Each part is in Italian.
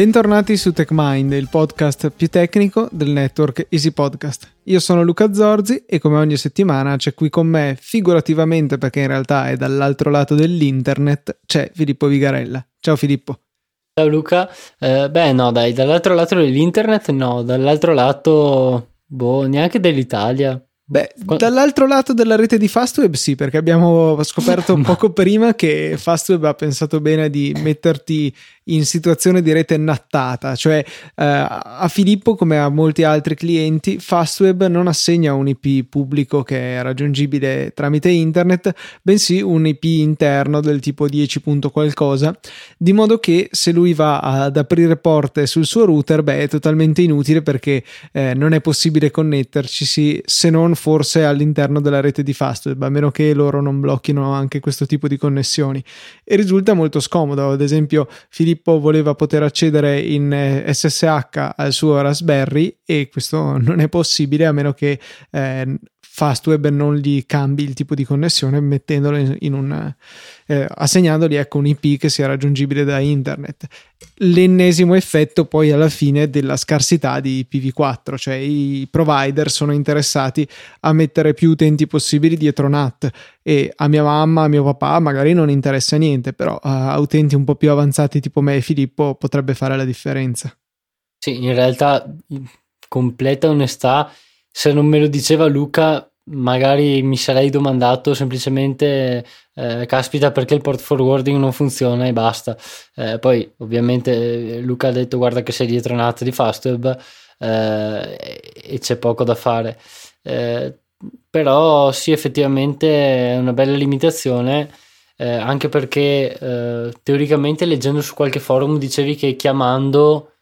Bentornati su TechMind, il podcast più tecnico del network Easy Podcast. Io sono Luca Zorzi e come ogni settimana c'è qui con me, figurativamente perché in realtà è dall'altro lato dell'internet, c'è Filippo Vigarella. Ciao Filippo. Ciao Luca. Eh, beh no dai, dall'altro lato dell'internet no, dall'altro lato, boh, neanche dell'Italia. Beh, dall'altro lato della rete di Fastweb sì, perché abbiamo scoperto poco prima che Fastweb ha pensato bene di metterti in situazione di rete nattata, cioè eh, a Filippo come a molti altri clienti Fastweb non assegna un IP pubblico che è raggiungibile tramite internet, bensì un IP interno del tipo 10. qualcosa, di modo che se lui va ad aprire porte sul suo router, beh, è totalmente inutile perché eh, non è possibile connetterci se non forse all'interno della rete di Fastweb, a meno che loro non blocchino anche questo tipo di connessioni. E risulta molto scomodo, ad esempio Filippo voleva poter accedere in SSH al suo Raspberry e questo non è possibile a meno che eh, Fastweb non gli cambi il tipo di connessione mettendolo in, un eh, assegnandogli ecco un IP che sia raggiungibile da internet. L'ennesimo effetto poi alla fine della scarsità di IPv4, cioè i provider sono interessati a mettere più utenti possibili dietro NAT e a mia mamma, a mio papà magari non interessa niente, però a utenti un po' più avanzati tipo me e Filippo potrebbe fare la differenza. Sì, in realtà completa onestà, se non me lo diceva Luca magari mi sarei domandato semplicemente eh, caspita perché il port forwarding non funziona e basta. Eh, poi ovviamente eh, Luca ha detto guarda che sei dietro un'app di Fastweb eh, e c'è poco da fare. Eh, però sì effettivamente è una bella limitazione eh, anche perché teoricamente leggendo su qualche forum dicevi che chiamando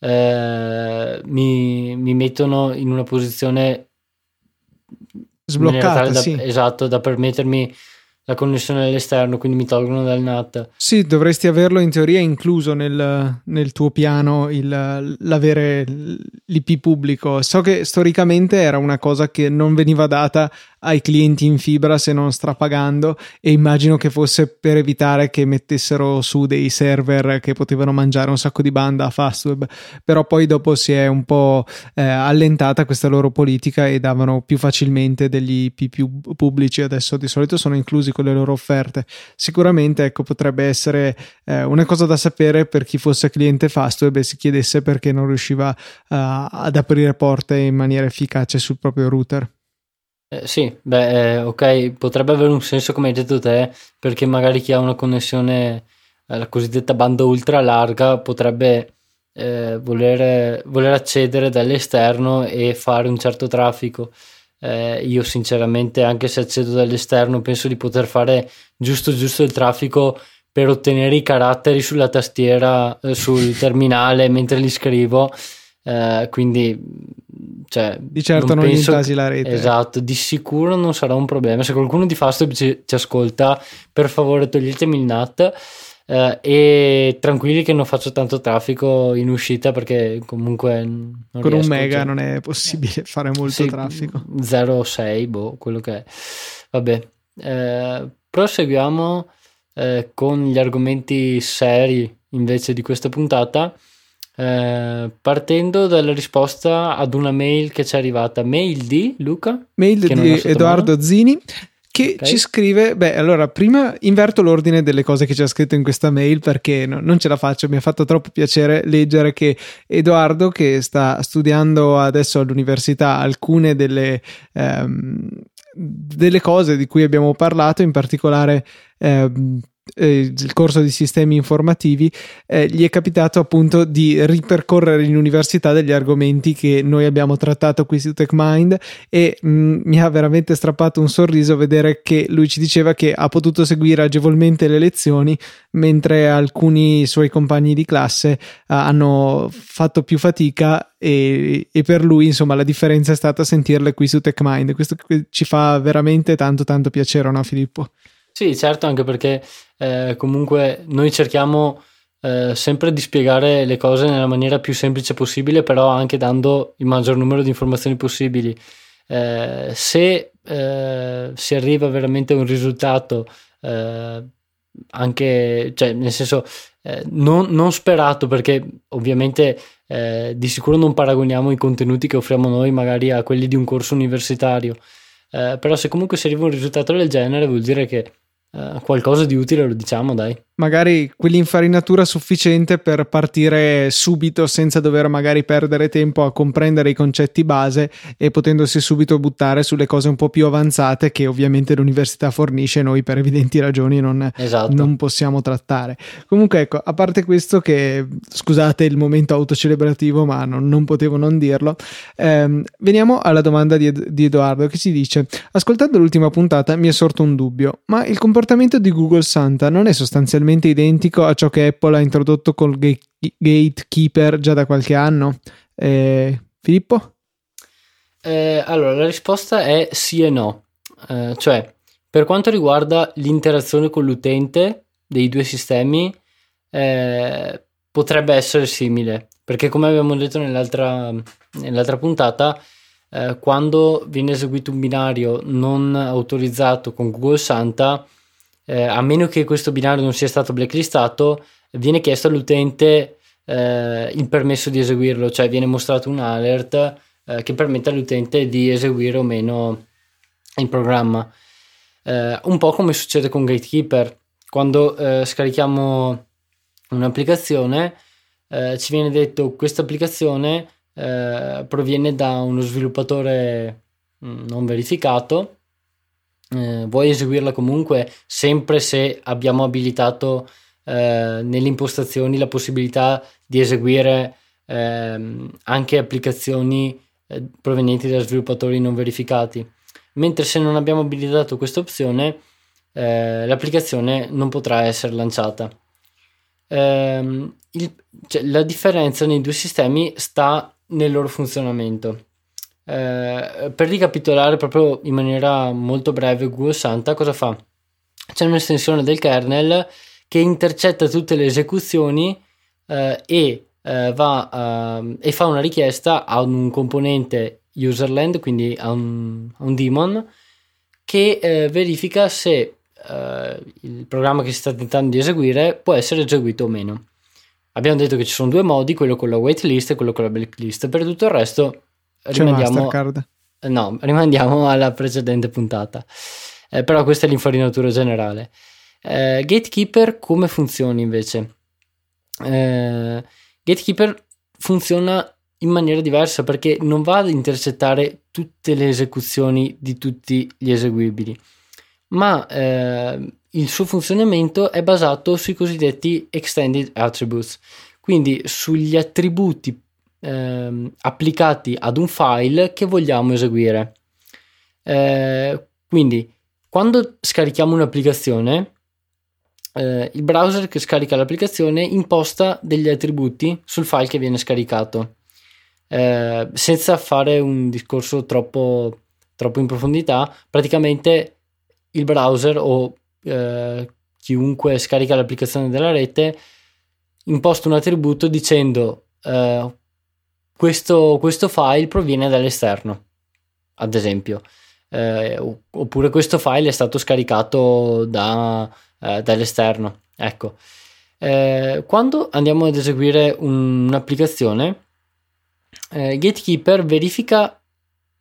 mi, mi mettono in una posizione sbloccata, da, sì. esatto, da permettermi la connessione all'esterno, quindi mi tolgono dal NAT. Sì, dovresti averlo in teoria incluso nel, nel tuo piano il, l'avere l'IP pubblico. So che storicamente era una cosa che non veniva data ai clienti in fibra se non strapagando e immagino che fosse per evitare che mettessero su dei server che potevano mangiare un sacco di banda a Fastweb però poi dopo si è un po' eh, allentata questa loro politica e davano più facilmente degli IP pubblici. Adesso di solito sono inclusi con le loro offerte. Sicuramente ecco potrebbe essere eh, una cosa da sapere per chi fosse cliente Fastweb e si chiedesse perché non riusciva uh, ad aprire porte in maniera efficace sul proprio router eh, sì, beh, eh, ok, potrebbe avere un senso come hai detto te, perché magari chi ha una connessione, eh, la cosiddetta banda ultra larga, potrebbe eh, voler, voler, accedere dall'esterno e fare un certo traffico. Io sinceramente, anche se accedo dall'esterno, penso di poter fare giusto giusto il traffico per ottenere i caratteri sulla tastiera, sul terminale mentre li scrivo. Quindi cioè, di certo non, non intasi la rete. Esatto, di sicuro non sarà un problema. Se qualcuno di Fastweb ci, ci ascolta, per favore toglietemi il NAT. Uh, e tranquilli che non faccio tanto traffico in uscita perché comunque con riesco, un mega cioè, non è possibile fare molto sì, traffico 0,6 boh quello che è vabbè uh, proseguiamo uh, con gli argomenti seri invece di questa puntata eh, partendo dalla risposta ad una mail che ci è arrivata, mail di Luca? Mail di Edoardo Zini che okay. ci scrive, beh allora prima inverto l'ordine delle cose che ha scritto in questa mail perché no, non ce la faccio, mi ha fatto troppo piacere leggere che Edoardo che sta studiando adesso all'università alcune delle, ehm, delle cose di cui abbiamo parlato, in particolare ehm, eh, il corso di sistemi informativi, eh, gli è capitato appunto di ripercorrere in università degli argomenti che noi abbiamo trattato qui su TechMind e mh, mm, mi ha veramente strappato un sorriso vedere che lui ci diceva che ha potuto seguire agevolmente le lezioni mentre alcuni suoi compagni di classe uh, hanno fatto più fatica e, e, per lui insomma la differenza è stata sentirle qui su TechMind questo ci fa veramente tanto tanto piacere no Filippo? Sì certo anche perché eh, comunque noi cerchiamo eh, sempre di spiegare le cose nella maniera più semplice possibile, però anche dando il maggior numero di informazioni possibili. Eh, se eh, si arriva veramente a un risultato, eh, anche, cioè, nel senso, eh, non, non, sperato perché ovviamente eh, di sicuro non paragoniamo i contenuti che offriamo noi magari a quelli di un corso universitario, eh, però se comunque si arriva a un risultato del genere vuol dire che eh, qualcosa di utile lo diciamo, dai. Magari quell'infarinatura sufficiente per partire subito senza dover magari perdere tempo a comprendere i concetti base e potendosi subito buttare sulle cose un po' più avanzate che ovviamente l'università fornisce noi per evidenti ragioni non, esatto. non possiamo trattare. Comunque ecco, a parte questo che scusate il momento autocelebrativo ma non, non potevo non dirlo, ehm, veniamo alla domanda di, di Edoardo che ci dice ascoltando l'ultima puntata mi è sorto un dubbio, ma il comportamento comportamento di Google Santa non è sostanzialmente identico a ciò che Apple ha introdotto col Gatekeeper già da qualche anno? Eh, Filippo? Eh, allora, la risposta è sì e no. Eh, cioè, per quanto riguarda l'interazione con l'utente dei due sistemi, eh, potrebbe essere simile, perché come abbiamo detto nell'altra, nell'altra puntata, eh, quando viene eseguito un binario non autorizzato con Google Santa, eh, a meno che questo binario non sia stato blacklistato, viene chiesto all'utente eh, il permesso di eseguirlo, cioè viene mostrato un alert eh, che permette all'utente di eseguire o meno il programma. Eh, un po' come succede con Gatekeeper, quando eh, scarichiamo un'applicazione eh, ci viene detto questa applicazione proviene da uno sviluppatore mm, non verificato eh, vuoi eseguirla comunque sempre se abbiamo abilitato eh, nelle impostazioni la possibilità di eseguire eh, anche applicazioni eh, provenienti da sviluppatori non verificati. Mentre se non abbiamo abilitato questa opzione, eh, l'applicazione non potrà essere lanciata. Ehm, il, cioè, la differenza nei due sistemi sta nel loro funzionamento. Eh, per ricapitolare proprio in maniera molto breve, Google Santa cosa fa? C'è un'estensione del kernel che intercetta tutte le esecuzioni eh, e, eh, va, ehm, e fa una richiesta a un componente userland, quindi a un, a un daemon, che eh, verifica se eh, il programma che si sta tentando di eseguire può essere eseguito o meno. Abbiamo detto che ci sono due modi, quello con la waitlist e quello con la blacklist. Per tutto il resto rimandiamo, no, rimandiamo alla precedente puntata. Eh, però questa è l'infarinatura generale. Eh, Gatekeeper come funziona invece? Eh, Gatekeeper funziona in maniera diversa perché non va ad intercettare tutte le esecuzioni di tutti gli eseguibili, ma eh, il suo funzionamento è basato sui cosiddetti extended attributes, quindi sugli attributi ehm, applicati ad un file che vogliamo eseguire. Eh, quindi, quando scarichiamo un'applicazione, eh, il browser che scarica l'applicazione imposta degli attributi sul file che viene scaricato. Eh, senza fare un discorso troppo, troppo in profondità, praticamente il browser o eh, chiunque scarica l'applicazione della rete imposta un attributo dicendo eh, questo, questo file proviene dall'esterno, ad esempio. Eh, oppure questo file è stato scaricato da, eh, dall'esterno. Ecco, eh, quando andiamo ad eseguire un, un'applicazione, eh, Gatekeeper verifica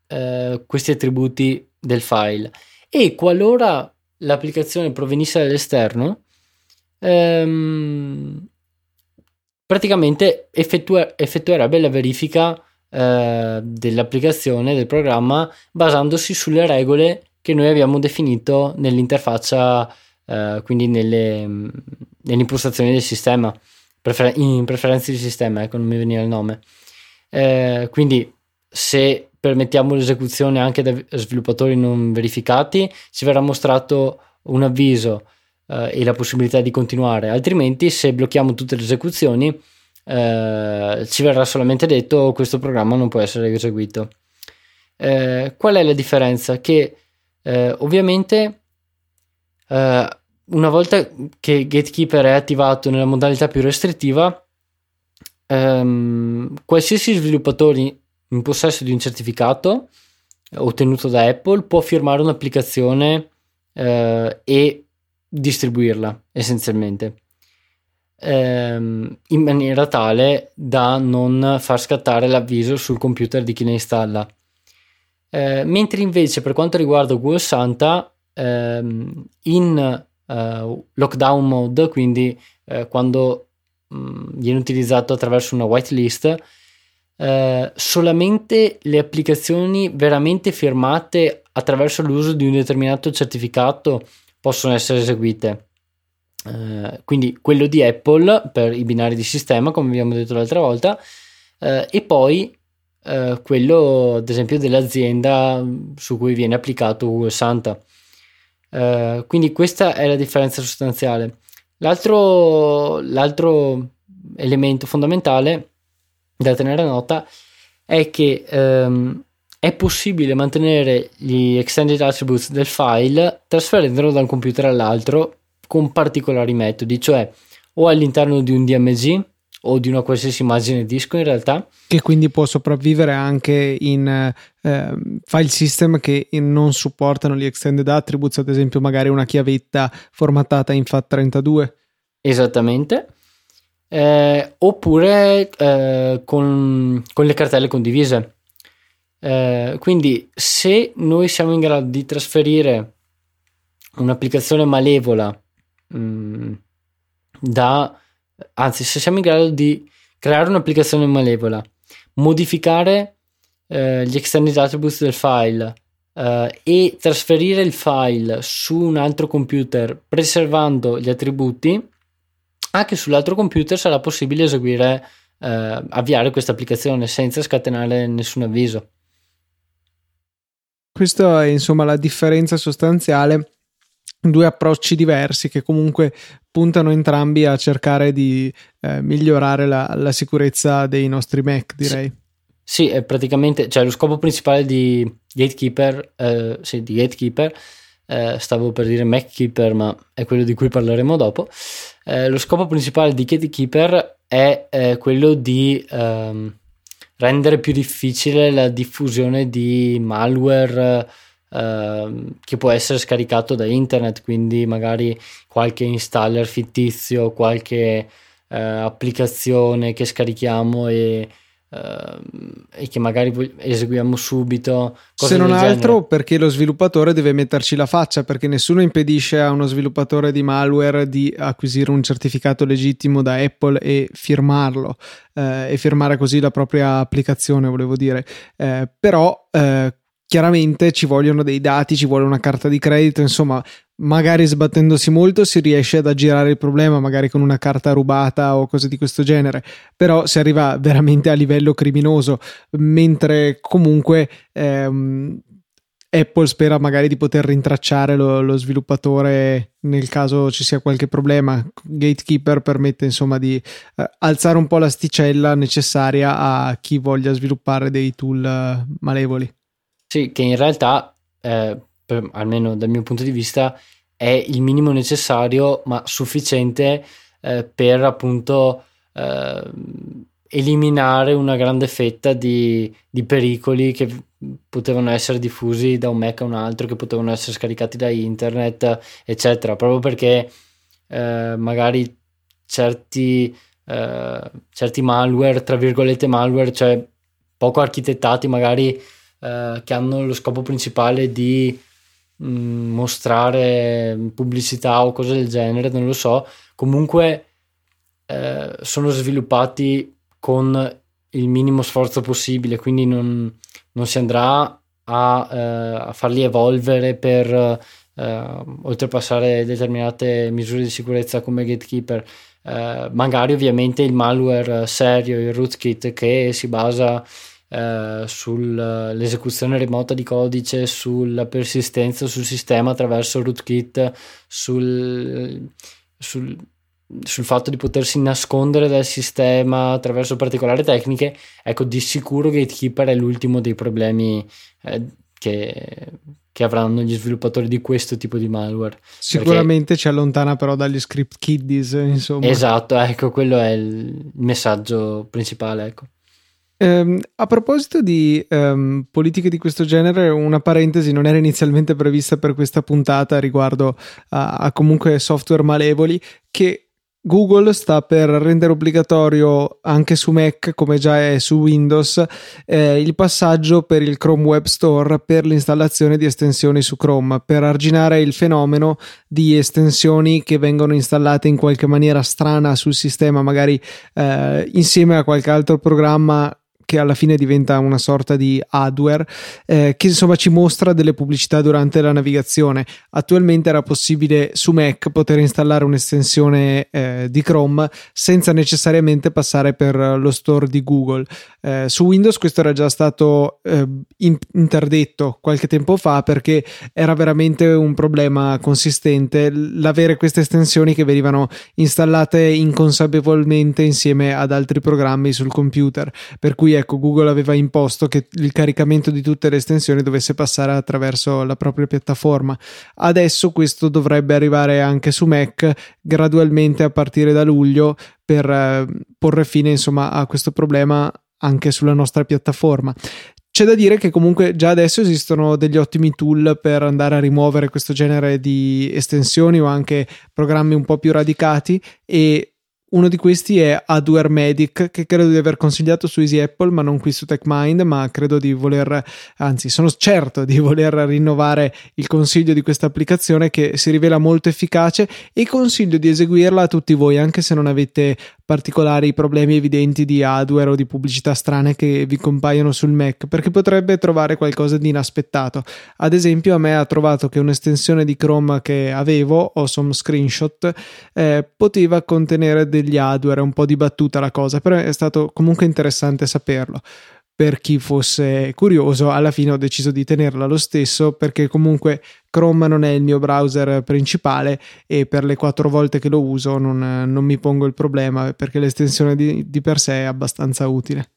eh, questi attributi del file e qualora l'applicazione provenisse dall'esterno, ehm, praticamente effettua- effettuerebbe la verifica eh, dell'applicazione, del programma, basandosi sulle regole che noi abbiamo definito nell'interfaccia, eh, quindi nelle, nelle, impostazioni del sistema, prefer- in preferenze di sistema, ecco non mi veniva il nome. Eh, quindi se permettiamo l'esecuzione anche da sviluppatori non verificati, ci verrà mostrato un avviso eh, e la possibilità di continuare, altrimenti se blocchiamo tutte le esecuzioni eh, ci verrà solamente detto questo programma non può essere eseguito. Eh, qual è la differenza? Che eh, ovviamente eh, una volta che Gatekeeper è attivato nella modalità più restrittiva, ehm, qualsiasi sviluppatore in possesso di un certificato ottenuto da Apple può firmare un'applicazione eh, e distribuirla essenzialmente. ehm, in maniera tale da non far scattare l'avviso sul computer di chi ne installa. Eh, mentre invece per quanto riguarda Google Santa, ehm, in uh, lockdown mode, quindi eh, quando mh, mm, viene utilizzato attraverso una whitelist, eh, solamente le applicazioni veramente firmate attraverso l'uso di un determinato certificato possono essere eseguite. Uh, quindi quello di Apple per i binari di sistema, come abbiamo detto l'altra volta, uh, e poi uh, quello, ad esempio, dell'azienda su cui viene applicato Google Santa. quindi questa è la differenza sostanziale. L'altro, l'altro elemento fondamentale da tenere nota è che um, è possibile mantenere gli extended attributes del file trasferendolo da un computer all'altro con particolari metodi, cioè o all'interno di un DMG o di una qualsiasi immagine disco in realtà. Che quindi può sopravvivere anche in eh, file system che non supportano gli extended attributes, ad esempio magari una chiavetta formattata in FAT32. Esattamente. Eh, oppure eh, con, con, le cartelle condivise. Eh, quindi se noi siamo in grado di trasferire un'applicazione malevola Mm, da anzi se siamo in grado di creare un'applicazione malevola modificare eh, gli extended attributes del file eh, e trasferire il file su un altro computer preservando gli attributi anche sull'altro computer sarà possibile eseguire eh, avviare questa applicazione senza scatenare nessun avviso questa è insomma la differenza sostanziale due approcci diversi che comunque puntano entrambi a cercare di eh, migliorare la, la, sicurezza dei nostri Mac, direi. Sì, sì, è praticamente, cioè lo scopo principale di Gatekeeper, eh, sì, di Gatekeeper eh, stavo per dire MacKeeper, ma è quello di cui parleremo dopo. Eh, lo scopo principale di Gatekeeper è eh, quello di ehm, rendere più difficile la diffusione di malware Ehm, che può essere scaricato da internet, quindi magari qualche installer fittizio, qualche uh, applicazione che scarichiamo e, e, che magari eseguiamo subito. Se non altro genere. perché lo sviluppatore deve metterci la faccia, perché nessuno impedisce a uno sviluppatore di malware di acquisire un certificato legittimo da Apple e firmarlo. Eh, e firmare così la propria applicazione, volevo dire. Eh, però eh, chiaramente ci vogliono dei dati, ci vuole una carta di credito, insomma, magari sbattendosi molto si riesce ad aggirare il problema, magari con una carta rubata o cose di questo genere, però si arriva veramente a livello criminoso, mentre comunque ehm, Apple spera magari di poter rintracciare lo, lo, sviluppatore nel caso ci sia qualche problema. Gatekeeper permette insomma di eh, alzare un po' l'asticella necessaria a chi voglia sviluppare dei tool eh, malevoli. Sì, che in realtà, eh, per, almeno dal mio punto di vista, è il minimo necessario, ma sufficiente eh, per appunto eh, eliminare una grande fetta di, di, pericoli che potevano essere diffusi da un Mac a un altro, che potevano essere scaricati da internet, eccetera, proprio perché eh, magari certi, eh, certi malware, tra virgolette malware, cioè poco architettati, magari eh, che hanno lo scopo principale di mh, mm, mostrare pubblicità o cose del genere, non lo so, comunque eh, sono sviluppati con il minimo sforzo possibile, quindi non, non si andrà a, eh, a, farli evolvere per eh, oltrepassare determinate misure di sicurezza come gatekeeper. Eh, magari ovviamente il malware serio, il rootkit che si basa eh, sull'esecuzione remota di codice, sulla persistenza sul sistema attraverso rootkit, sul, sul, sul fatto di potersi nascondere dal sistema attraverso particolari tecniche, ecco di sicuro Gatekeeper è l'ultimo dei problemi eh, che, che avranno gli sviluppatori di questo tipo di malware. Sicuramente perché... ci allontana però dagli script kiddies, insomma. Esatto, ecco, quello è il messaggio principale, ecco. Um, a proposito di um, politiche di questo genere, una parentesi non era inizialmente prevista per questa puntata riguardo a, a comunque software malevoli che Google sta per rendere obbligatorio anche su Mac, come già è su Windows, eh, il passaggio per il Chrome Web Store per l'installazione di estensioni su Chrome, per arginare il fenomeno di estensioni che vengono installate in qualche maniera strana sul sistema, magari eh, insieme a qualche altro programma che alla fine diventa una sorta di hardware eh, che insomma ci mostra delle pubblicità durante la navigazione. Attualmente era possibile su Mac poter installare un'estensione eh, di Chrome senza necessariamente passare per lo store di Google. Eh, su Windows questo era già stato eh, interdetto qualche tempo fa perché era veramente un problema consistente l'avere queste estensioni che venivano installate inconsapevolmente insieme ad altri programmi sul computer per cui ecco, Google aveva imposto che il caricamento di tutte le estensioni dovesse passare attraverso la propria piattaforma. Adesso questo dovrebbe arrivare anche su Mac gradualmente a partire da luglio per eh, porre fine insomma a questo problema anche sulla nostra piattaforma. C'è da dire che comunque già adesso esistono degli ottimi tool per andare a rimuovere questo genere di estensioni o anche programmi un po' più radicati e uno di questi è Hardware Medic, che credo di aver consigliato su Easy Apple, ma non qui su TechMind, ma credo di voler, anzi sono certo di voler rinnovare il consiglio di questa applicazione che si rivela molto efficace e consiglio di eseguirla a tutti voi, anche se non avete particolari problemi evidenti di hardware o di pubblicità strane che vi compaiono sul Mac, perché potrebbe trovare qualcosa di inaspettato. Ad esempio, a me ha trovato che un'estensione di Chrome che avevo, Awesome Screenshot, eh, poteva contenere degli hardware, un po' dibattuta la cosa, però è stato comunque interessante saperlo per chi fosse curioso, alla fine ho deciso di tenerla lo stesso perché comunque Chrome non è il mio browser principale e per le quattro volte che lo uso non, non mi pongo il problema perché l'estensione di, di, per sé è abbastanza utile.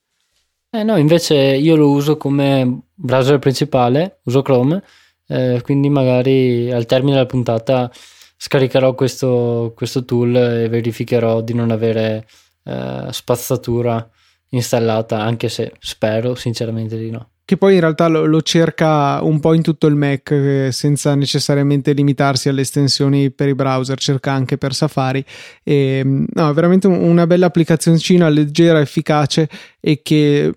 Eh no, invece io lo uso come browser principale, uso Chrome, eh, quindi magari al termine della puntata scaricherò questo, questo tool e verificherò di non avere eh, spazzatura installata, anche se spero sinceramente di no. Che poi in realtà lo, lo cerca un po' in tutto il Mac eh, senza necessariamente limitarsi alle estensioni per i browser, cerca anche per Safari. E, no, è veramente una bella applicazioncina leggera, efficace e che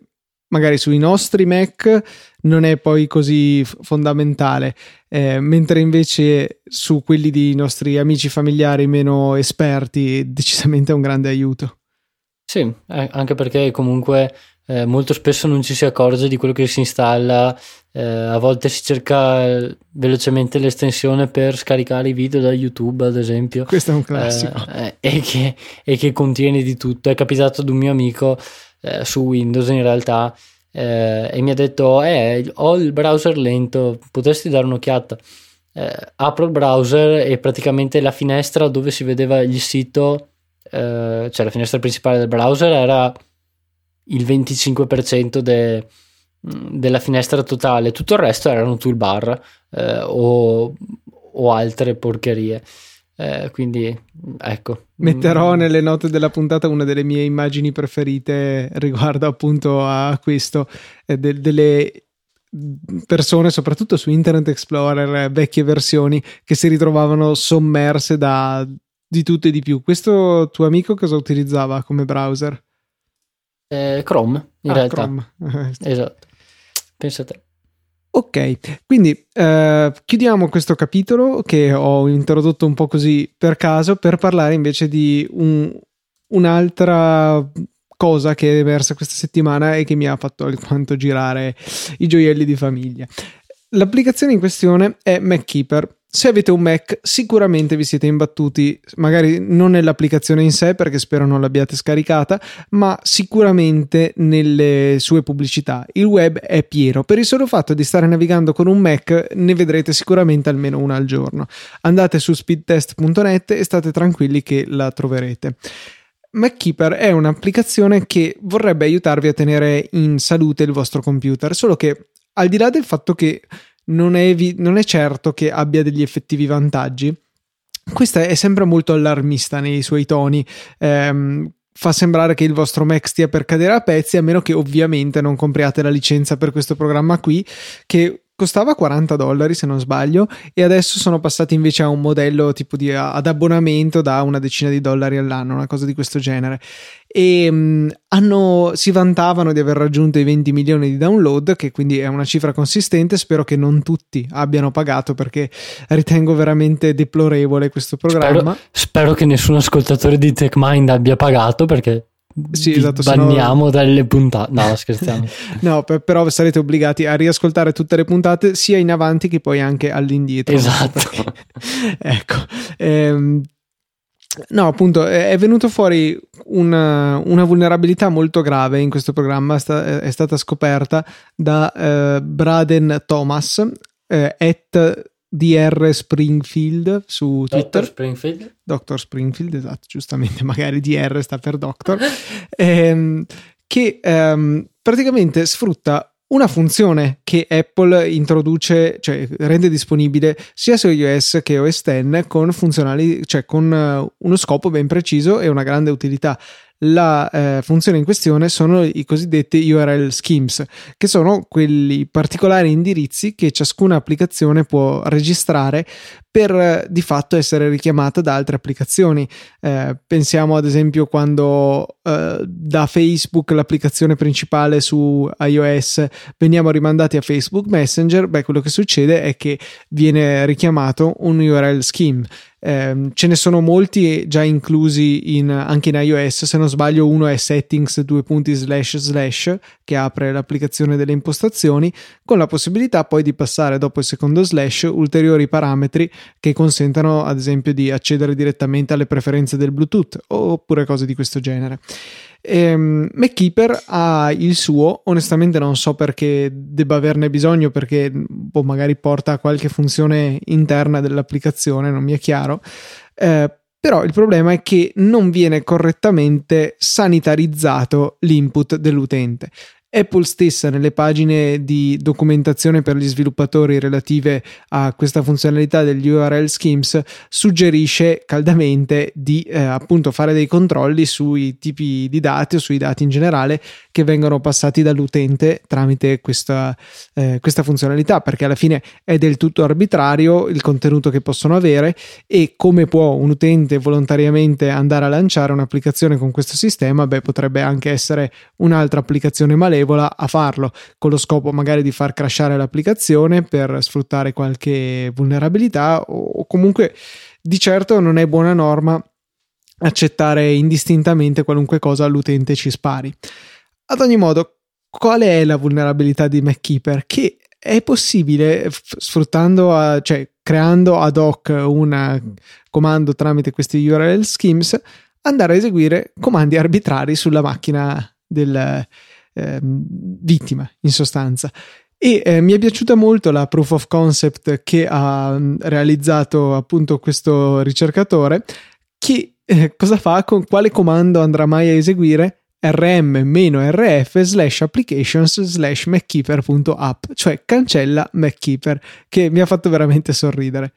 magari sui nostri Mac non è poi così fondamentale, eh, mentre invece su quelli dei nostri amici familiari meno esperti decisamente è un grande aiuto. Sì, eh, anche perché comunque eh, molto spesso non ci si accorge di quello che si installa, eh, a volte si cerca velocemente l'estensione per scaricare i video da YouTube, ad esempio. Questo è un classico. Eh, e che, e, che, contiene di tutto. È capitato ad un mio amico eh, su Windows in realtà eh, e mi ha detto, eh, ho il browser lento, potresti dare un'occhiata. apro il browser e praticamente la finestra dove si vedeva il sito eh, cioè la finestra principale del browser era il 25% de, della finestra totale, tutto il resto erano toolbar eh, o, o, altre porcherie. Eh, quindi ecco. Metterò mm. nelle note della puntata una delle mie immagini preferite riguardo appunto a questo, eh, de- delle persone, soprattutto su Internet Explorer, vecchie versioni, che si ritrovavano sommerse da di tutto e di più. Questo tuo amico cosa utilizzava come browser? Eh, Chrome, in ah, realtà. Chrome. esatto. Pensa a te. Ok, quindi eh, chiudiamo questo capitolo che ho introdotto un po' così per caso per parlare invece di un, un'altra cosa che è emersa questa settimana e che mi ha fatto alquanto girare i gioielli di famiglia. L'applicazione in questione è MacKeeper se avete un Mac, sicuramente vi siete imbattuti, magari non nell'applicazione in sé, perché spero non l'abbiate scaricata, ma sicuramente nelle sue pubblicità. Il web è pieno. Per il solo fatto di stare navigando con un Mac, ne vedrete sicuramente almeno una al giorno. Andate su speedtest.net e state tranquilli che la troverete. MacKeeper è un'applicazione che vorrebbe aiutarvi a tenere in salute il vostro computer, solo che al di là del fatto che non è, evi- non è certo che abbia degli effettivi vantaggi. Questa è sempre molto allarmista nei suoi toni. Ehm, fa sembrare che il vostro Mac stia per cadere a pezzi, a meno che ovviamente non compriate la licenza per questo programma qui, che costava 40 dollari se non sbaglio e adesso sono passati invece a un modello tipo di ad abbonamento da una decina di dollari all'anno, una cosa di questo genere. E um, hanno, si vantavano di aver raggiunto i 20 milioni di download, che quindi è una cifra consistente. Spero che non tutti abbiano pagato perché ritengo veramente deplorevole questo programma. Spero, spero che nessun ascoltatore di TechMind abbia pagato perché sì, esatto, banniamo sono... dalle puntate. No, scherziamo. no, per, però sarete obbligati a riascoltare tutte le puntate sia in avanti che poi anche all'indietro. Esatto. ecco. Ehm, no, appunto, è venuto fuori una, una, vulnerabilità molto grave in questo programma, è stata scoperta da eh, Braden Thomas, eh, at DR Springfield su Twitter. Dr. Springfield. Dr. Springfield, esatto, giustamente, magari DR sta per Doctor, ehm, che ehm, praticamente sfrutta una funzione che Apple introduce, cioè rende disponibile sia su iOS che OS X con funzionali, cioè con uh, uno scopo ben preciso e una grande utilità la eh, funzione in questione sono i cosiddetti URL schemes, che sono quelli particolari indirizzi che ciascuna applicazione può registrare per eh, di fatto essere richiamata da altre applicazioni. Eh, pensiamo ad esempio quando eh, da Facebook l'applicazione principale su iOS veniamo rimandati a Facebook Messenger, beh quello che succede è che viene richiamato un URL scheme. Eh, ce ne sono molti già inclusi in, anche in iOS, se non sbaglio uno è settings due punti slash slash che apre l'applicazione delle impostazioni con la possibilità poi di passare dopo il secondo slash ulteriori parametri che consentano ad esempio di accedere direttamente alle preferenze del Bluetooth oppure cose di questo genere. Ehm, MacKeeper ha il suo, onestamente non so perché debba averne bisogno perché boh, magari porta qualche funzione interna dell'applicazione, non mi è chiaro. Eh, però il problema è che non viene correttamente sanitarizzato l'input dell'utente. Apple stessa nelle pagine di documentazione per gli sviluppatori relative a questa funzionalità degli URL schemes suggerisce caldamente di eh, appunto fare dei controlli sui tipi di dati o sui dati in generale che vengono passati dall'utente tramite questa, eh, questa funzionalità perché alla fine è del tutto arbitrario il contenuto che possono avere e come può un utente volontariamente andare a lanciare un'applicazione con questo sistema beh potrebbe anche essere un'altra applicazione malevole agevola a farlo, con lo scopo magari di far crashare l'applicazione per sfruttare qualche vulnerabilità o comunque di certo non è buona norma accettare indistintamente qualunque cosa l'utente ci spari. Ad ogni modo, qual è la vulnerabilità di MacKeeper? Che è possibile sfruttando, cioè creando ad hoc un comando tramite questi URL schemes, andare a eseguire comandi arbitrari sulla macchina del, eh, vittima in sostanza. E eh, mi è piaciuta molto la proof of concept che ha mm, realizzato appunto questo ricercatore che eh, cosa fa? Con quale comando andrà mai a eseguire? Rm-rf slash applications slash mackeeper.app cioè cancella mackeeper che mi ha fatto veramente sorridere.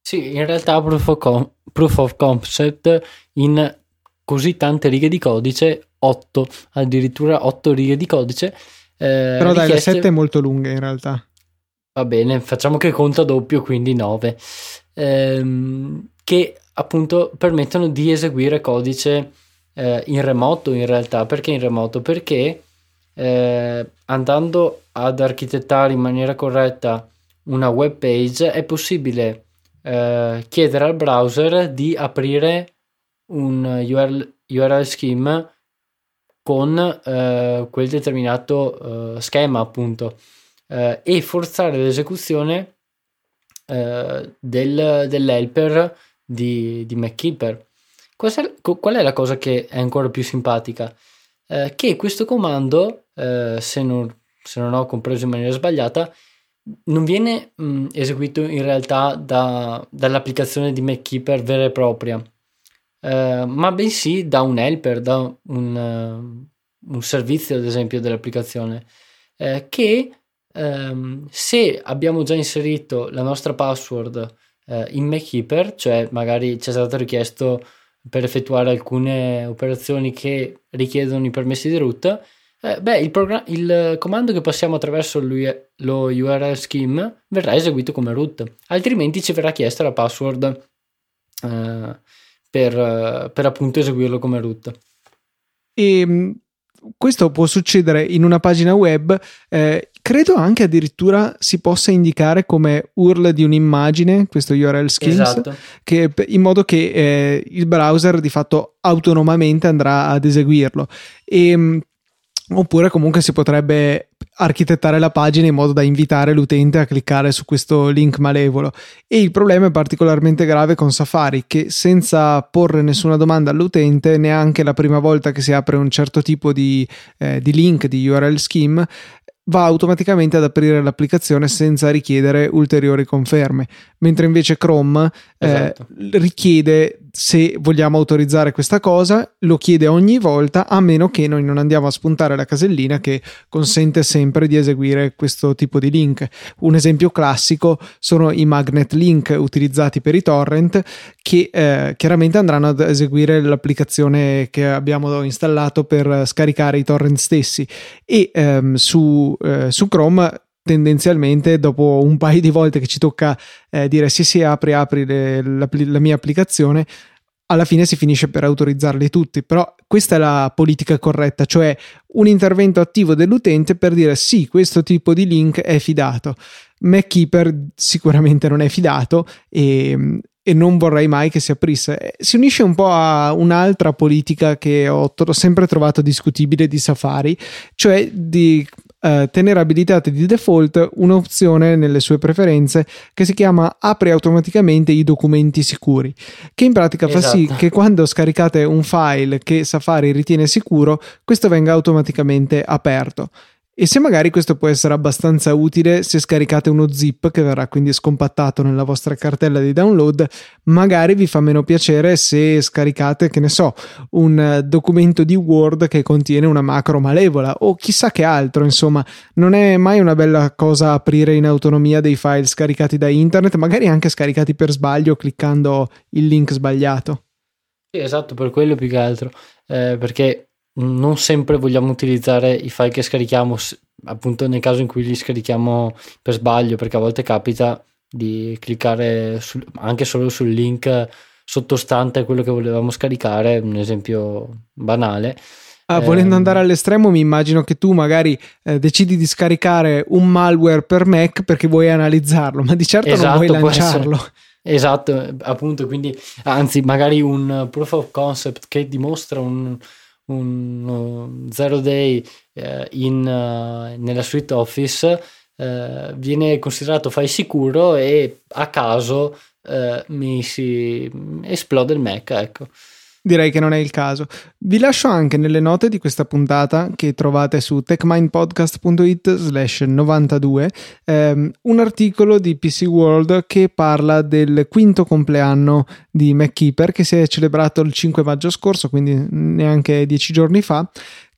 Sì in realtà proof of, com- proof of concept in così tante righe di codice 8, addirittura 8 righe di codice. Eh, Però dai, richieste... le 7 è molto lunghe in realtà. Va bene, facciamo che conta doppio, quindi 9. Ehm, che appunto permettono di eseguire codice eh, in remoto in realtà. Perché in remoto? Perché eh, andando ad architettare in maniera corretta una web page è possibile eh, chiedere al browser di aprire un URL, URL scheme con eh, quel determinato eh, schema appunto eh, e forzare l'esecuzione eh, del, dell'helper di, di MacKeeper. Qual è la cosa che è ancora più simpatica? Eh, che questo comando, se non, se, non, ho compreso in maniera sbagliata, non viene mh, eseguito in realtà da, dall'applicazione di MacKeeper vera e propria, eh, ma bensì da un helper, da un, uh, un servizio ad esempio dell'applicazione. Eh, che ehm, se abbiamo già inserito la nostra password eh, in MacKeeper, cioè magari ci è stato richiesto per effettuare alcune operazioni che richiedono i permessi di root, Eh, beh, il, program- il, comando che passiamo attraverso lo URL scheme verrà eseguito come root, altrimenti ci verrà chiesta la password. Eh, per, per, appunto eseguirlo come root. E ehm, questo può succedere in una pagina web, eh, credo anche addirittura si possa indicare come URL di un'immagine, questo URL schemes, esatto. che, in modo che eh, il browser di fatto autonomamente andrà ad eseguirlo. E, ehm, oppure comunque si potrebbe architettare la pagina in modo da invitare l'utente a cliccare su questo link malevolo e il problema è particolarmente grave con Safari che senza porre nessuna domanda all'utente neanche la prima volta che si apre un certo tipo di, eh, di link di URL scheme va automaticamente ad aprire l'applicazione senza richiedere ulteriori conferme, mentre invece Chrome eh, esatto. eh, richiede se vogliamo autorizzare questa cosa, lo chiede ogni volta a meno che noi non andiamo a spuntare la casellina che consente sempre di eseguire questo tipo di link. Un esempio classico sono i magnet link utilizzati per i torrent che eh, chiaramente andranno ad eseguire l'applicazione che abbiamo installato per scaricare i torrent stessi e ehm, su, eh, su Chrome tendenzialmente dopo un paio di volte che ci tocca eh, dire sì sì apri apri le, la, la, mia applicazione alla fine si finisce per autorizzarli tutti però questa è la politica corretta cioè un intervento attivo dell'utente per dire sì questo tipo di link è fidato MacKeeper sicuramente non è fidato e, e non vorrei mai che si aprisse. Eh, si unisce un po' a un'altra politica che ho sempre trovato discutibile di Safari, cioè di eh, tenere abilitate di default un'opzione nelle sue preferenze che si chiama apri automaticamente i documenti sicuri, che in pratica esatto. fa sì esatto. che quando scaricate un file che Safari ritiene sicuro, questo venga automaticamente aperto. E se magari questo può essere abbastanza utile se scaricate uno zip che verrà quindi scompattato nella vostra cartella di download, magari vi fa meno piacere se scaricate, che ne so, un documento di Word che contiene una macro malevola o chissà che altro, insomma, non è mai una bella cosa aprire in autonomia dei file scaricati da internet, magari anche scaricati per sbaglio cliccando il link sbagliato. Sì, esatto, per quello più che altro, eh, perché non sempre vogliamo utilizzare i file che scarichiamo, appunto nel caso in cui li scarichiamo per sbaglio, perché a volte capita di cliccare sul, anche solo sul link sottostante a quello che volevamo scaricare, un esempio banale. Ah, volendo andare all'estremo, mi immagino che tu magari eh, decidi di scaricare un malware per Mac perché vuoi analizzarlo, ma di certo esatto, non vuoi lanciarlo. Esatto, appunto, quindi anzi, magari un proof of concept che dimostra un, un zero day eh, in, uh, nella suite Office eh, viene considerato file sicuro e a caso eh, mi si esplode il Mac. Ecco direi che non è il caso. Vi lascio anche nelle note di questa puntata che trovate su techmindpodcast.it slash 92 ehm, un articolo di PC World che parla del quinto compleanno di MacKeeper che si è celebrato il 5 maggio scorso, quindi neanche dieci giorni fa,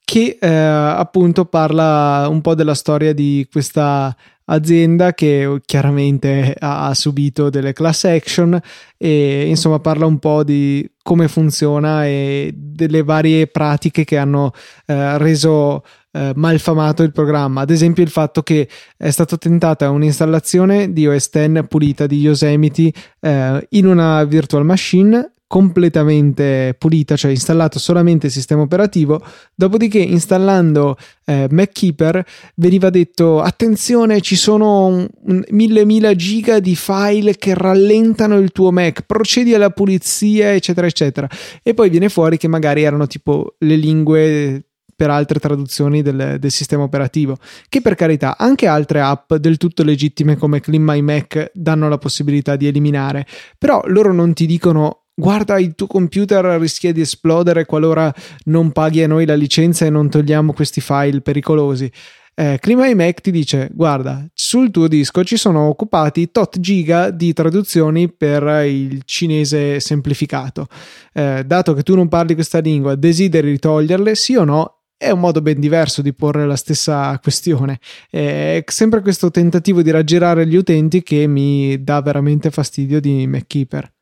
che eh, appunto parla un po' della storia di questa azienda che chiaramente ha, subito delle class action e insomma parla un po' di come funziona e delle varie pratiche che hanno eh, reso eh, malfamato il programma. Ad esempio il fatto che è stata tentata un'installazione di OS X pulita di Yosemite eh, in una virtual machine completamente pulita, cioè installato solamente il sistema operativo, dopodiché installando eh, MacKeeper veniva detto attenzione ci sono mille mila giga di file che rallentano il tuo Mac, procedi alla pulizia eccetera eccetera. E poi viene fuori che magari erano tipo le lingue per altre traduzioni del, del, sistema operativo, che per carità anche altre app del tutto legittime come Clean My Mac danno la possibilità di eliminare, però loro non ti dicono guarda il tuo computer rischia di esplodere qualora non paghi a noi la licenza e non togliamo questi file pericolosi. Eh, Clima Mac ti dice guarda sul tuo disco ci sono occupati tot giga di traduzioni per il cinese semplificato eh, dato che tu non parli questa lingua desideri toglierle sì o no è un modo ben diverso di porre la stessa questione. È sempre questo tentativo di raggirare gli utenti che mi dà veramente fastidio di MacKeeper.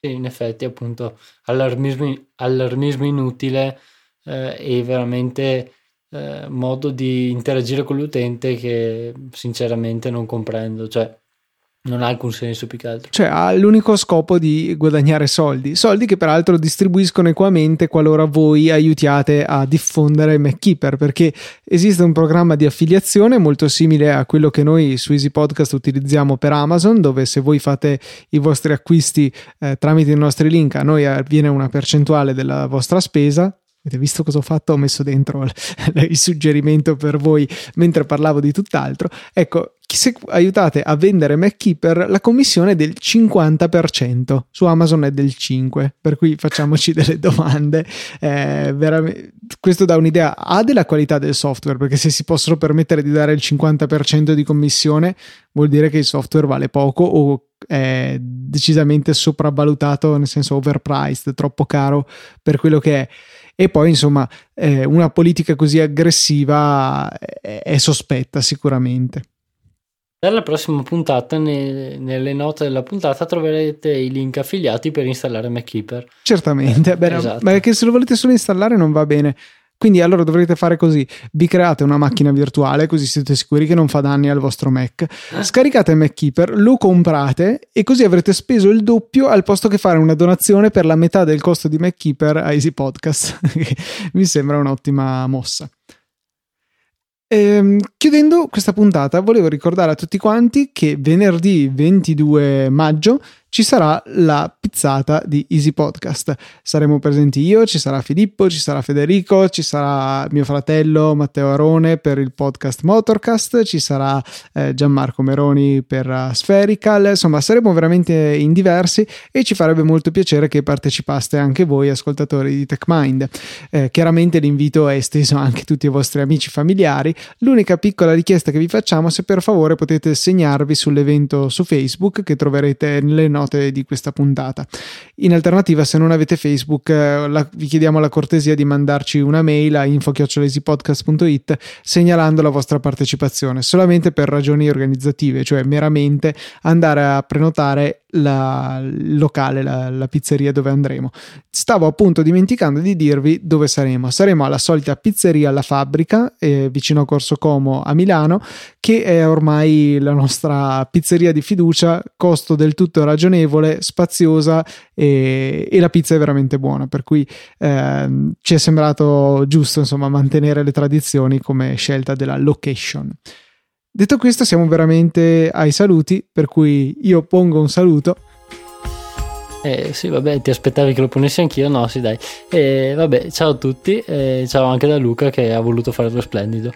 Sì, in effetti, appunto, allarmismo, allarmismo inutile eh, e veramente eh, modo di interagire con l'utente che sinceramente non comprendo. Cioè, non ha alcun senso più che altro. Cioè ha l'unico scopo di guadagnare soldi, soldi che peraltro distribuiscono equamente qualora voi aiutiate a diffondere MacKeeper, perché esiste un programma di affiliazione molto simile a quello che noi su Easy Podcast utilizziamo per Amazon, dove se voi fate i vostri acquisti eh, tramite i nostri link a noi viene una percentuale della vostra spesa, Avete visto cosa ho fatto? Ho messo dentro il suggerimento per voi mentre parlavo di tutt'altro. Ecco, se aiutate a vendere MacKeeper, la commissione è del 50%, su Amazon è del 5%, per cui facciamoci delle domande. Eh, questo dà un'idea A della qualità del software, perché se si possono permettere di dare il 50% di commissione, vuol dire che il software vale poco o è decisamente sopravvalutato, nel senso overpriced, troppo caro per quello che è e poi insomma eh, una politica così aggressiva è, è sospetta sicuramente. Nella prossima puntata, ne, nelle note della puntata, troverete i link affiliati per installare MacKeeper. Certamente, beh, esatto. ma che se lo volete solo installare non va bene. Quindi allora dovrete fare così: vi create una macchina virtuale, così siete sicuri che non fa danni al vostro Mac. Scaricate MacKeeper, lo comprate e così avrete speso il doppio al posto che fare una donazione per la metà del costo di MacKeeper a Easy Podcast. Mi sembra un'ottima mossa. Ehm, chiudendo questa puntata, volevo ricordare a tutti quanti che venerdì 22 maggio ci sarà la pizzata di Easy Podcast. Saremo presenti io, ci sarà Filippo, ci sarà Federico, ci sarà mio fratello Matteo Arone per il podcast Motorcast, ci sarà eh, Gianmarco Meroni per Spherical, insomma saremo veramente in diversi e ci farebbe molto piacere che partecipaste anche voi ascoltatori di TechMind. Eh, chiaramente l'invito è esteso anche a tutti i vostri amici familiari. L'unica piccola richiesta che vi facciamo è se per favore potete segnarvi sull'evento su Facebook che troverete nelle note note di questa puntata. In alternativa, se non avete Facebook, eh, la, vi chiediamo la cortesia di mandarci una mail a info-podcast.it segnalando la vostra partecipazione, solamente per ragioni organizzative, cioè meramente andare a prenotare la, il locale, la, la, pizzeria dove andremo. Stavo appunto dimenticando di dirvi dove saremo. Saremo alla solita pizzeria alla fabbrica, eh, vicino a Corso Como a Milano, che è ormai la nostra pizzeria di fiducia, costo del tutto ragionevole, spaziosa e, e la pizza è veramente buona. Per cui eh, ci è sembrato giusto insomma mantenere le tradizioni come scelta della location. Detto questo, siamo veramente ai saluti, per cui io pongo un saluto. Eh, sì, vabbè, ti aspettavi che lo ponessi anch'io? No, sì, dai. Eh, vabbè, ciao a tutti, e ciao anche da Luca che ha voluto fare lo splendido.